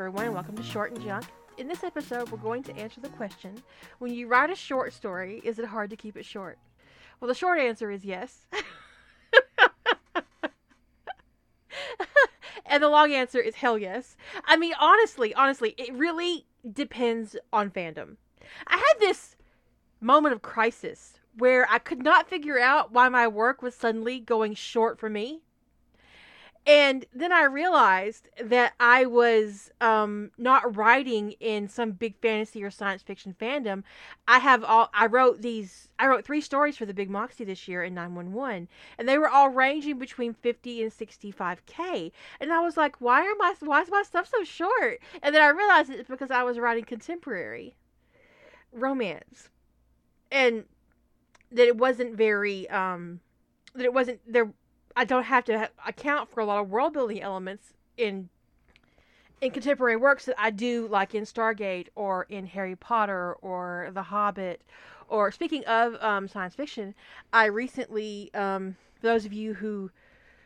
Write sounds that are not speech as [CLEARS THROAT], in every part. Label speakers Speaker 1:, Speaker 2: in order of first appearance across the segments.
Speaker 1: everyone, welcome to Short and Junk. In this episode, we're going to answer the question when you write a short story, is it hard to keep it short? Well, the short answer is yes. [LAUGHS] and the long answer is hell yes. I mean, honestly, honestly, it really depends on fandom. I had this moment of crisis where I could not figure out why my work was suddenly going short for me. And then I realized that I was um, not writing in some big fantasy or science fiction fandom. I have all I wrote these I wrote three stories for the Big Moxie this year in 911 and they were all ranging between 50 and 65k. And I was like, why are my why is my stuff so short? And then I realized it's because I was writing contemporary romance. And that it wasn't very um that it wasn't there I don't have to ha- account for a lot of world building elements in in contemporary works that I do, like in Stargate or in Harry Potter or The Hobbit. Or speaking of um, science fiction, I recently, um, for those of you who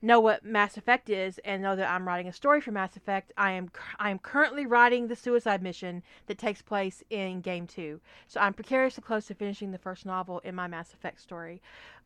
Speaker 1: know what Mass Effect is and know that I'm writing a story for Mass Effect, I am I am currently writing the suicide mission that takes place in Game Two. So I'm precariously close to finishing the first novel in my Mass Effect story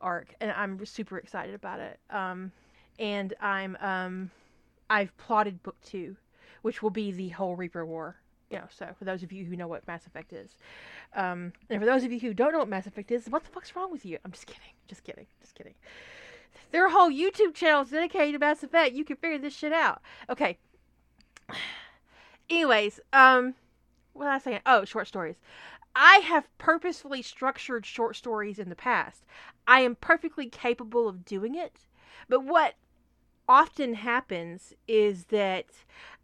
Speaker 1: arc, and I'm super excited about it. Um, and I'm um, I've plotted book two, which will be the whole Reaper War. You know, so for those of you who know what Mass Effect is, um, and for those of you who don't know what Mass Effect is, what the fuck's wrong with you? I'm just kidding, just kidding, just kidding. There are whole YouTube channels dedicated to Mass Effect. You can figure this shit out. Okay. [SIGHS] Anyways, um, what was I saying? Oh, short stories. I have purposefully structured short stories in the past. I am perfectly capable of doing it. But what often happens is that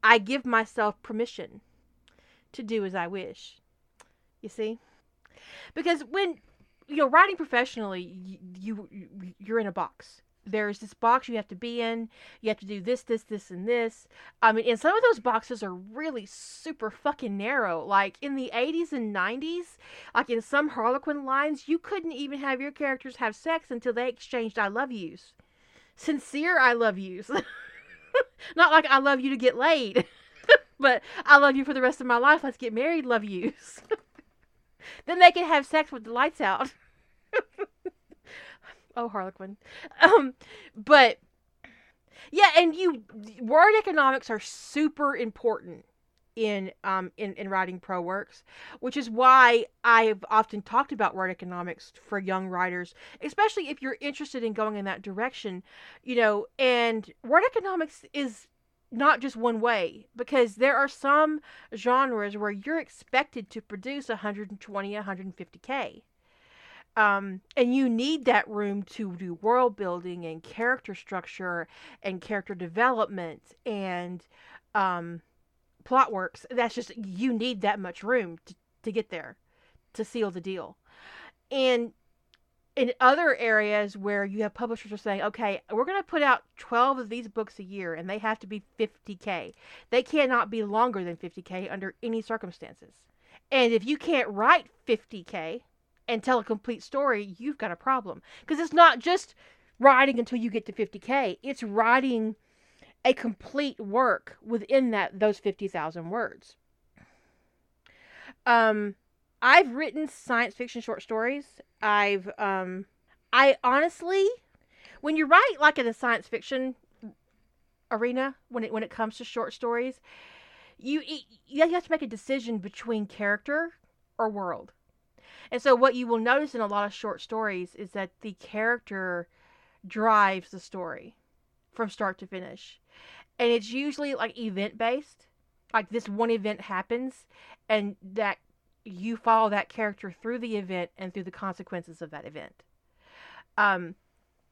Speaker 1: I give myself permission to do as I wish. You see? Because when you know writing professionally, you, you you're in a box there's this box you have to be in. You have to do this, this, this, and this. I mean, and some of those boxes are really super fucking narrow. Like in the 80s and 90s, like in some Harlequin lines, you couldn't even have your characters have sex until they exchanged I love yous. Sincere I love yous. [LAUGHS] Not like I love you to get laid, [LAUGHS] but I love you for the rest of my life. Let's get married, love yous. [LAUGHS] then they can have sex with the lights out. Oh, Harlequin. Um, but yeah, and you word economics are super important in um in, in writing pro works, which is why I've often talked about word economics for young writers, especially if you're interested in going in that direction, you know, and word economics is not just one way because there are some genres where you're expected to produce 120 150k um, and you need that room to do world building and character structure and character development and um, plot works. That's just you need that much room to, to get there to seal the deal. And in other areas where you have publishers are saying, okay, we're going to put out 12 of these books a year and they have to be 50K. They cannot be longer than 50K under any circumstances. And if you can't write 50K, and tell a complete story, you've got a problem. Because it's not just writing until you get to 50k, it's writing a complete work within that those 50,000 words. Um I've written science fiction short stories. I've um I honestly when you write like in a science fiction arena when it when it comes to short stories, you you have to make a decision between character or world. And so what you will notice in a lot of short stories is that the character drives the story from start to finish. And it's usually like event based. Like this one event happens and that you follow that character through the event and through the consequences of that event. Um,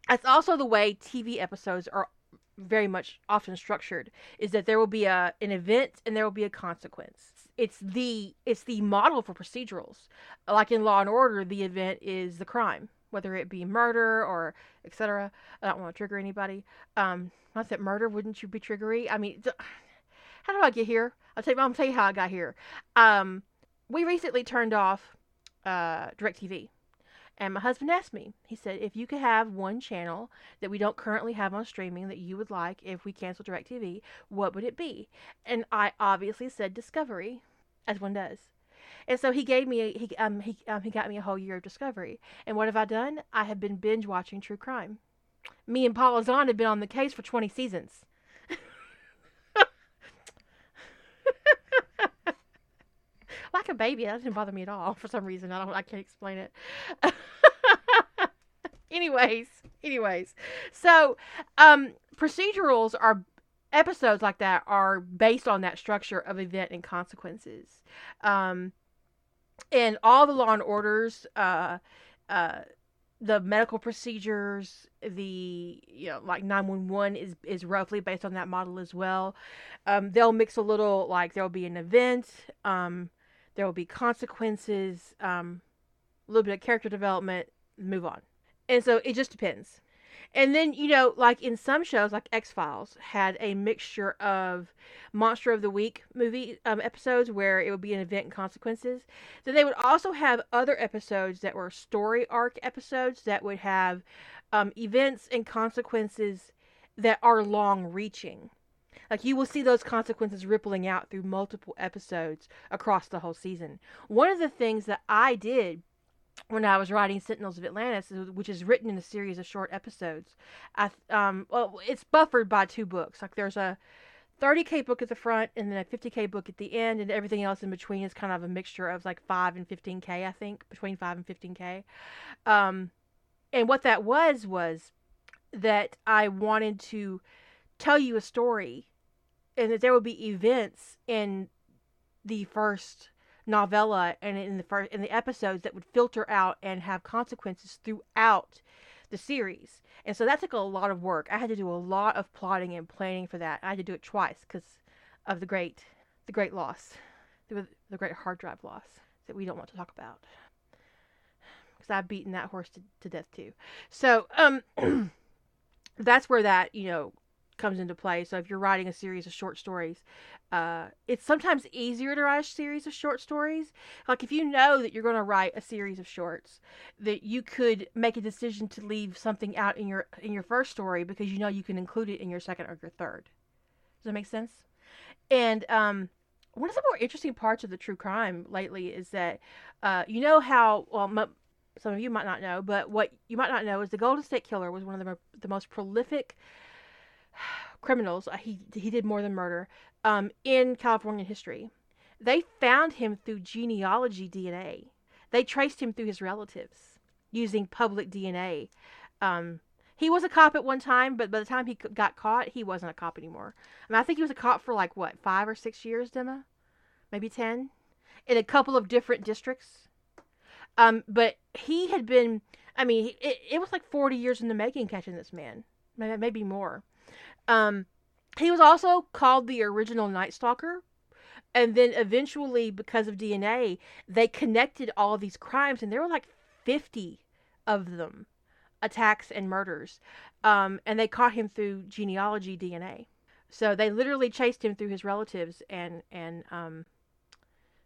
Speaker 1: that's also the way TV episodes are very much often structured is that there will be a an event and there will be a consequence it's the it's the model for procedurals. Like in Law and Order, the event is the crime, whether it be murder or etc. I don't want to trigger anybody. Um, not that murder wouldn't you be triggery? I mean, [SIGHS] how did I get here? I'll tell you. I'll tell you how I got here. Um, we recently turned off uh, Directv, And my husband asked me, he said, if you could have one channel that we don't currently have on streaming that you would like if we cancel DirecTV, what would it be? And I obviously said Discovery, as one does. And so he gave me a, he um he um he got me a whole year of Discovery. And what have I done? I have been binge watching true crime. Me and Paula Zahn have been on the case for 20 seasons. Like a baby. That didn't bother me at all for some reason. I don't. I can't explain it. [LAUGHS] anyways, anyways, so um, procedurals are episodes like that are based on that structure of event and consequences. Um, and all the Law and Orders, uh, uh, the medical procedures, the you know like nine one one is is roughly based on that model as well. Um, they'll mix a little like there'll be an event. Um, there will be consequences, um, a little bit of character development, move on. And so it just depends. And then, you know, like in some shows, like X Files, had a mixture of Monster of the Week movie um, episodes where it would be an event and consequences. Then they would also have other episodes that were story arc episodes that would have um, events and consequences that are long reaching. Like you will see those consequences rippling out through multiple episodes across the whole season. One of the things that I did when I was writing Sentinels of Atlantis, which is written in a series of short episodes, I um well it's buffered by two books. Like there's a 30k book at the front and then a 50k book at the end, and everything else in between is kind of a mixture of like five and 15k, I think, between five and 15k. Um, and what that was was that I wanted to tell you a story and that there would be events in the first novella and in the first in the episodes that would filter out and have consequences throughout the series. And so that took a lot of work. I had to do a lot of plotting and planning for that. I had to do it twice because of the great the great loss, the, the great hard drive loss that we don't want to talk about. Because I've beaten that horse to, to death too. So um, [CLEARS THROAT] that's where that you know comes into play. So if you're writing a series of short stories, uh, it's sometimes easier to write a series of short stories. Like if you know that you're going to write a series of shorts, that you could make a decision to leave something out in your in your first story because you know you can include it in your second or your third. Does that make sense? And um, one of the more interesting parts of the true crime lately is that uh, you know how well. M- some of you might not know, but what you might not know is the Golden State Killer was one of the, the most prolific [SIGHS] criminals. Uh, he he did more than murder um, in California history. They found him through genealogy DNA. They traced him through his relatives using public DNA. Um, he was a cop at one time, but by the time he got caught, he wasn't a cop anymore. I mean, I think he was a cop for like what five or six years, Dema, maybe ten, in a couple of different districts. Um, but he had been, I mean, it, it was like forty years in the making catching this man, maybe more. Um, he was also called the original Night Stalker. And then eventually, because of DNA, they connected all these crimes, and there were like 50 of them attacks and murders. Um, and they caught him through genealogy DNA. So they literally chased him through his relatives, and and um,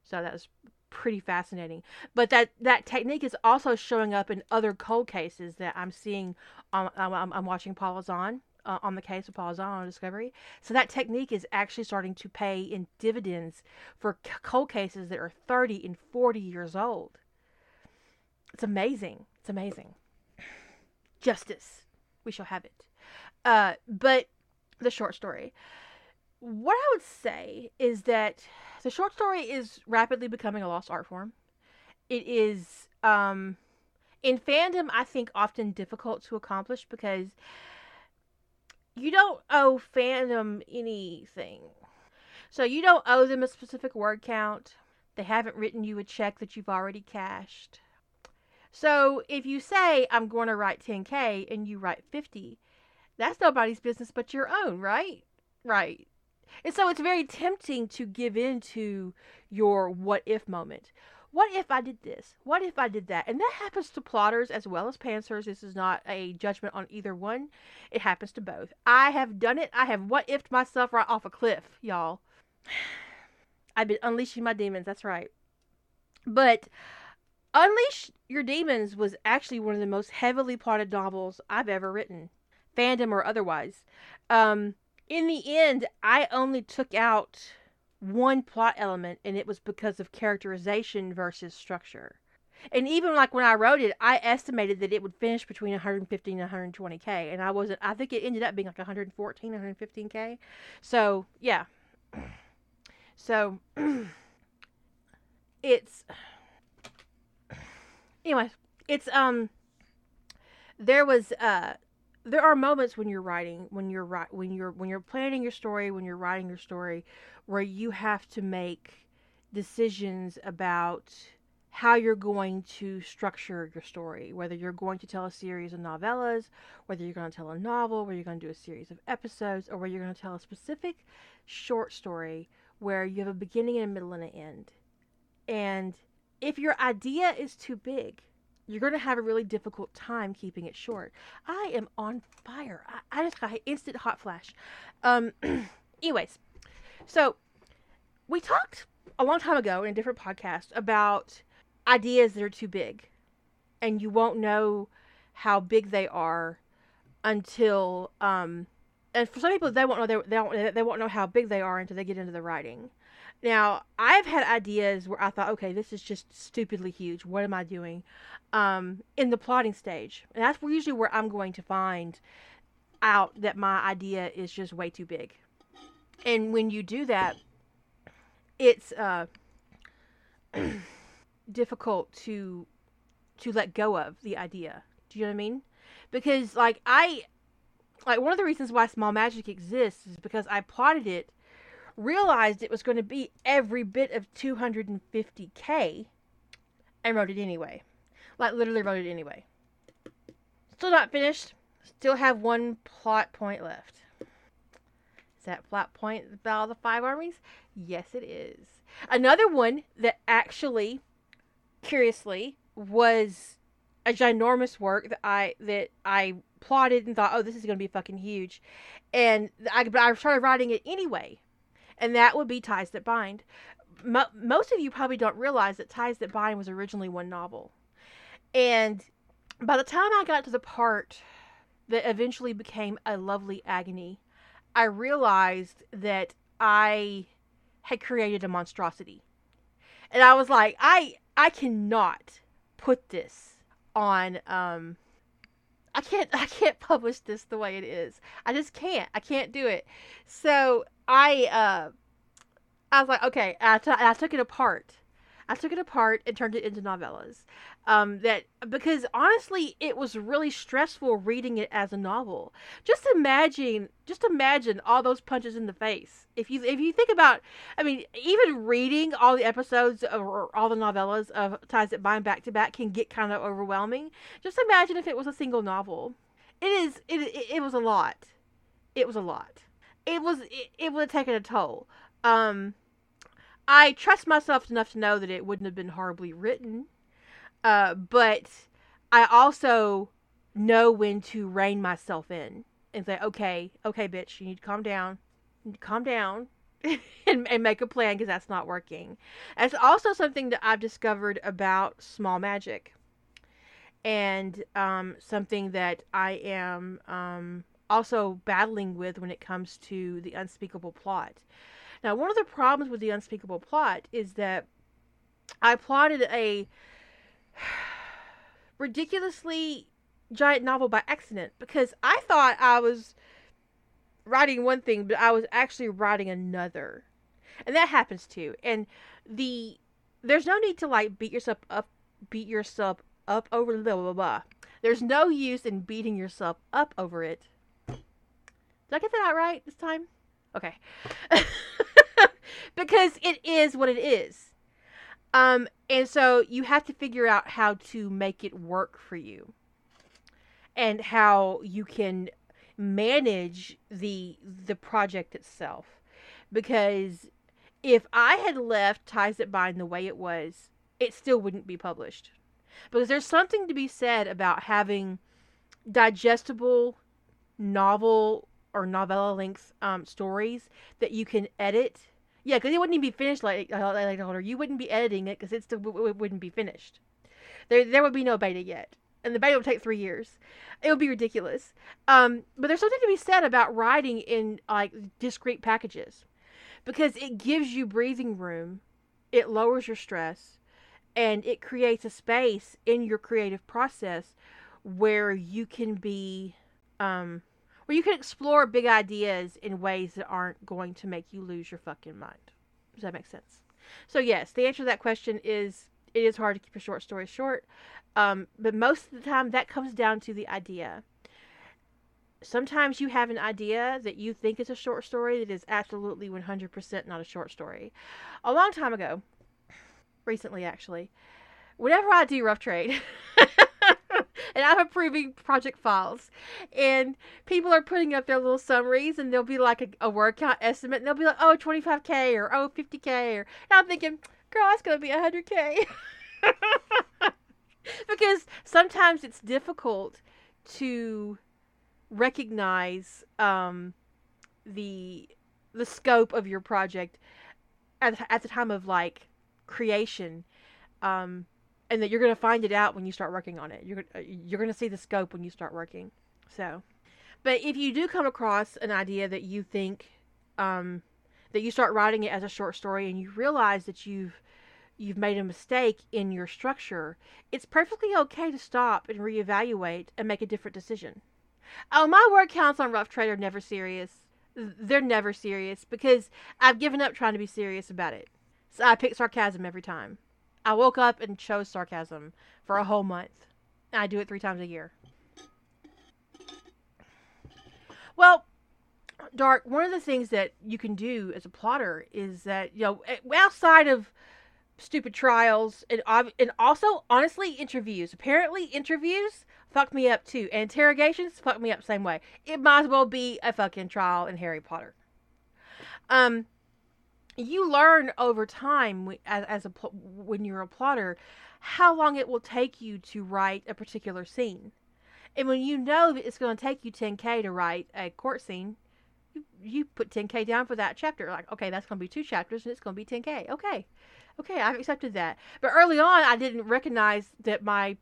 Speaker 1: so that was pretty fascinating. But that that technique is also showing up in other cold cases that I'm seeing. On, I'm, I'm watching Paula Zahn uh, on the case of Paula Zahn Discovery. So that technique is actually starting to pay in dividends for cold cases that are 30 and 40 years old. It's amazing. It's amazing. Justice. We shall have it. Uh, but the short story. What I would say is that the short story is rapidly becoming a lost art form. It is, um, in fandom, I think often difficult to accomplish because you don't owe fandom anything. So you don't owe them a specific word count. They haven't written you a check that you've already cashed. So if you say, I'm going to write 10K and you write 50, that's nobody's business but your own, right? Right. And so it's very tempting to give in to your what if moment what if I did this? What if I did that? And that happens to plotters as well as pantsers. This is not a judgment on either one. It happens to both. I have done it. I have what ifed myself right off a cliff, y'all. [SIGHS] I've been unleashing my demons. That's right. But Unleash Your Demons was actually one of the most heavily plotted novels I've ever written, fandom or otherwise. Um, in the end, I only took out one plot element, and it was because of characterization versus structure. And even like when I wrote it, I estimated that it would finish between 150 and 120k, and I wasn't. I think it ended up being like 114, 115k. So yeah. So [CLEARS THROAT] it's anyways, it's um there was uh there are moments when you're writing when you're right when you're when you're planning your story when you're writing your story where you have to make decisions about how you're going to structure your story. Whether you're going to tell a series of novellas whether you're going to tell a novel whether you're going to do a series of episodes or whether you're going to tell a specific short story where you have a beginning and a middle and an end. And if your idea is too big you're going to have a really difficult time keeping it short. I am on fire. I, I just got instant hot flash. Um, [CLEARS THROAT] anyways, so we talked a long time ago in a different podcast about ideas that are too big, and you won't know how big they are until. Um, and for some people, they won't know they, they won't they won't know how big they are until they get into the writing. Now, I've had ideas where I thought, okay, this is just stupidly huge. What am I doing? Um, in the plotting stage. And that's usually where I'm going to find out that my idea is just way too big. And when you do that, it's uh, [CLEARS THROAT] difficult to to let go of the idea. Do you know what I mean? Because like I like one of the reasons why small magic exists is because I plotted it realized it was going to be every bit of 250k and wrote it anyway. Like, literally wrote it anyway. Still not finished. Still have one plot point left. Is that plot point of the Five Armies? Yes, it is. Another one that actually, curiously, was a ginormous work that I that I plotted and thought, oh, this is going to be fucking huge, and I but I started writing it anyway and that would be Ties That Bind. Mo- most of you probably don't realize that Ties That Bind was originally one novel. And by the time I got to the part that eventually became A Lovely Agony, I realized that I had created a monstrosity. And I was like, I I cannot put this on um I can't [LAUGHS] I can't publish this the way it is. I just can't. I can't do it. So I uh I was like, okay, I, t- I took it apart. I took it apart and turned it into novellas. Um, that because honestly, it was really stressful reading it as a novel. Just imagine, just imagine all those punches in the face. If you if you think about, I mean, even reading all the episodes of, or all the novellas of Ties That Bind back to back can get kind of overwhelming. Just imagine if it was a single novel. It is. It it, it was a lot. It was a lot it was it, it would have taken a toll. Um, I trust myself enough to know that it wouldn't have been horribly written, uh, but I also know when to rein myself in and say, okay, okay, bitch, you need to calm down, calm down, [LAUGHS] and, and make a plan because that's not working. It's also something that I've discovered about small magic, and um, something that I am um, also battling with when it comes to the unspeakable plot. Now, one of the problems with the unspeakable plot is that I plotted a [SIGHS] ridiculously giant novel by accident because I thought I was writing one thing, but I was actually writing another. And that happens too. And the there's no need to like beat yourself up beat yourself up over blah blah blah. There's no use in beating yourself up over it did I get that out right this time? Okay. [LAUGHS] because it is what it is. Um, and so you have to figure out how to make it work for you and how you can manage the the project itself because if i had left ties that bind the way it was it still wouldn't be published because there's something to be said about having digestible novel or novella length um, stories that you can edit. Yeah, because it wouldn't even be finished like like older. You wouldn't be editing it because it still w- w- wouldn't be finished. There there would be no beta yet, and the beta would take three years. It would be ridiculous. Um, but there's something to be said about writing in like discrete packages, because it gives you breathing room, it lowers your stress, and it creates a space in your creative process where you can be um, where you can explore big ideas in ways that aren't going to make you lose your fucking mind. Does that make sense? So yes, the answer to that question is it is hard to keep a short story short, um, but most of the time that comes down to the idea. Sometimes you have an idea that you think is a short story that is absolutely 100% not a short story. A long time ago, recently actually, whenever I do rough trade, [LAUGHS] and I'm approving project files. And people are putting up their little summaries, and there'll be like a, a word count estimate, and they'll be like, oh, 25K or oh, 50K. Or, and I'm thinking, girl, that's going to be 100K. [LAUGHS] because sometimes it's difficult to recognize um, the the scope of your project at, at the time of like creation um, and that you're going to find it out when you start working on it. You're uh, you're going to see the scope when you start working. So, but if you do come across an idea that you think um, that you start writing it as a short story and you realize that you've you've made a mistake in your structure, it's perfectly okay to stop and reevaluate and make a different decision. Oh, my word counts on Rough Trade are never serious. They're never serious because I've given up trying to be serious about it. So I pick sarcasm every time. I woke up and chose sarcasm for a whole month. And I do it three times a year. Well, Dark, one of the things that you can do as a plotter is that, you know, eh, outside of stupid trials and, and also, honestly, interviews. Apparently, interviews fuck me up too. And interrogations fuck me up same way. It might as well be a fucking trial in Harry Potter. Um, you learn over time as, as a when you're a plotter how long it will take you to write a particular scene. And when you know that it's going to take you 10k to write a court scene you, you put 10k down for that chapter. Like okay that's going to be two chapters and it's going to be 10k okay. Okay i've accepted that. But early on i didn't recognize that my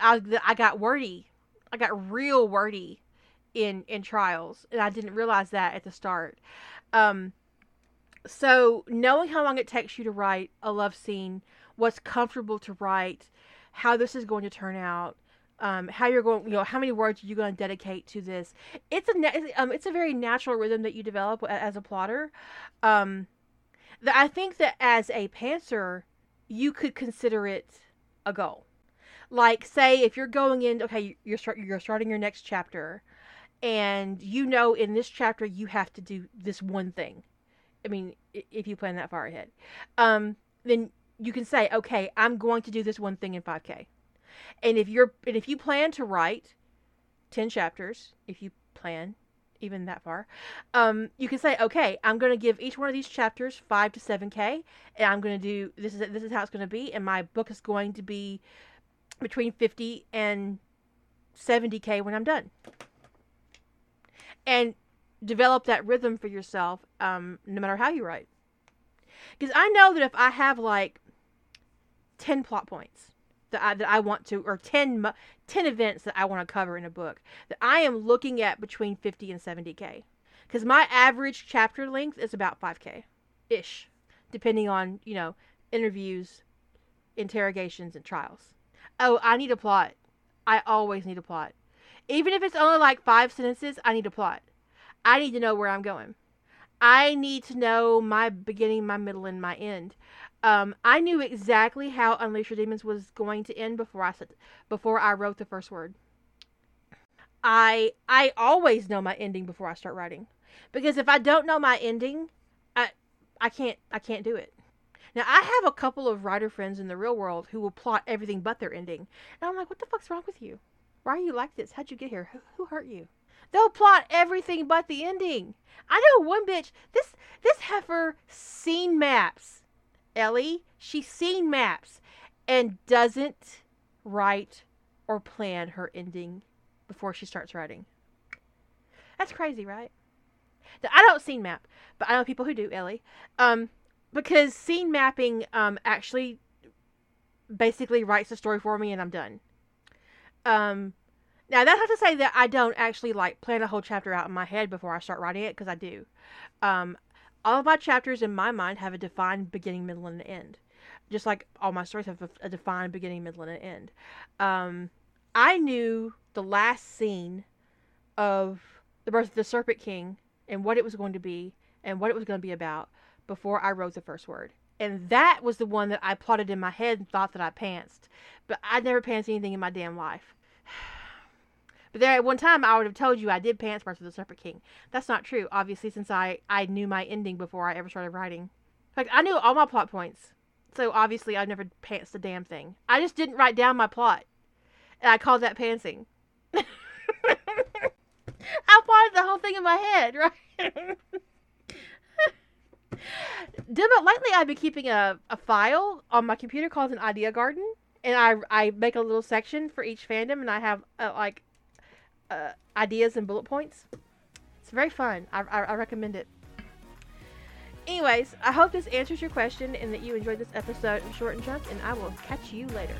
Speaker 1: i, I got wordy. I got real wordy in in trials. And i didn't realize that at the start. Um so knowing how long it takes you to write a love scene, what's comfortable to write, how this is going to turn out, um, how you're going, you know, how many words are you going to dedicate to this? It's a um, it's a very natural rhythm that you develop as a plotter. Um, that I think that as a pantser, you could consider it a goal. Like, say, if you're going in, okay, you're start, you're starting your next chapter, and you know in this chapter you have to do this one thing I mean, if you plan that far ahead, um, then you can say, okay, I'm going to do this one thing in 5K. And if you're, and if you plan to write 10 chapters, if you plan even that far, um, you can say, okay, I'm going to give each one of these chapters five to 7K, and I'm going to do, this is, this is how it's going to be, and my book is going to be between 50 and 70K when I'm done. And develop that rhythm for yourself um, no matter how you write. Because I know that if I have like 10 plot points that I, that I want to, or 10, 10 events that I want to cover in a book, that I am looking at between 50 and 70K. Because my average chapter length is about 5K ish, depending on, you know, interviews, interrogations, and trials. Oh, I need a plot. I always need a plot. Even if it's only like five sentences, I need a plot. I need to know where I'm going. I need to know my beginning, my middle, and my end. Um, I knew exactly how Unleash Your Demons was going to end before I said, before I wrote the first word. I I always know my ending before I start writing, because if I don't know my ending, I I can't I can't do it. Now I have a couple of writer friends in the real world who will plot everything but their ending, and I'm like, what the fuck's wrong with you? Why are you like this? How'd you get here? Who, who hurt you? They'll plot everything but the ending. I know one bitch. This this heifer scene maps. Ellie, she scene maps and doesn't write or plan her ending before she starts writing. That's crazy, right? I don't scene map, but I know people who do, Ellie. Um, because scene mapping um, actually basically writes the story for me and I'm done. Um, now that's not to say that I don't actually like plan a whole chapter out in my head before I start writing it because I do. Um, all of my chapters in my mind have a defined beginning, middle, and end. Just like all my stories have a, a defined beginning, middle, and end. Um, I knew the last scene of the birth of the Serpent King and what it was going to be and what it was going to be about before I wrote the first word. And that was the one that I plotted in my head and thought that I pantsed. But I never pantsed anything in my damn life. [SIGHS] But there at one time I would have told you I did pants Birth with the Serpent King. That's not true, obviously, since I, I knew my ending before I ever started writing. Like I knew all my plot points. So obviously I've never pantsed a damn thing. I just didn't write down my plot. And I called that pantsing. [LAUGHS] I plotted the whole thing in my head, [LAUGHS] right? But lately I've been keeping a, a file on my computer called an idea garden. And I, I make a little section for each fandom and I have uh, like uh, ideas and bullet points. It's very fun. I, I, I recommend it. Anyways, I hope this answers your question and that you enjoyed this episode of Short and Jump, and I will catch you later.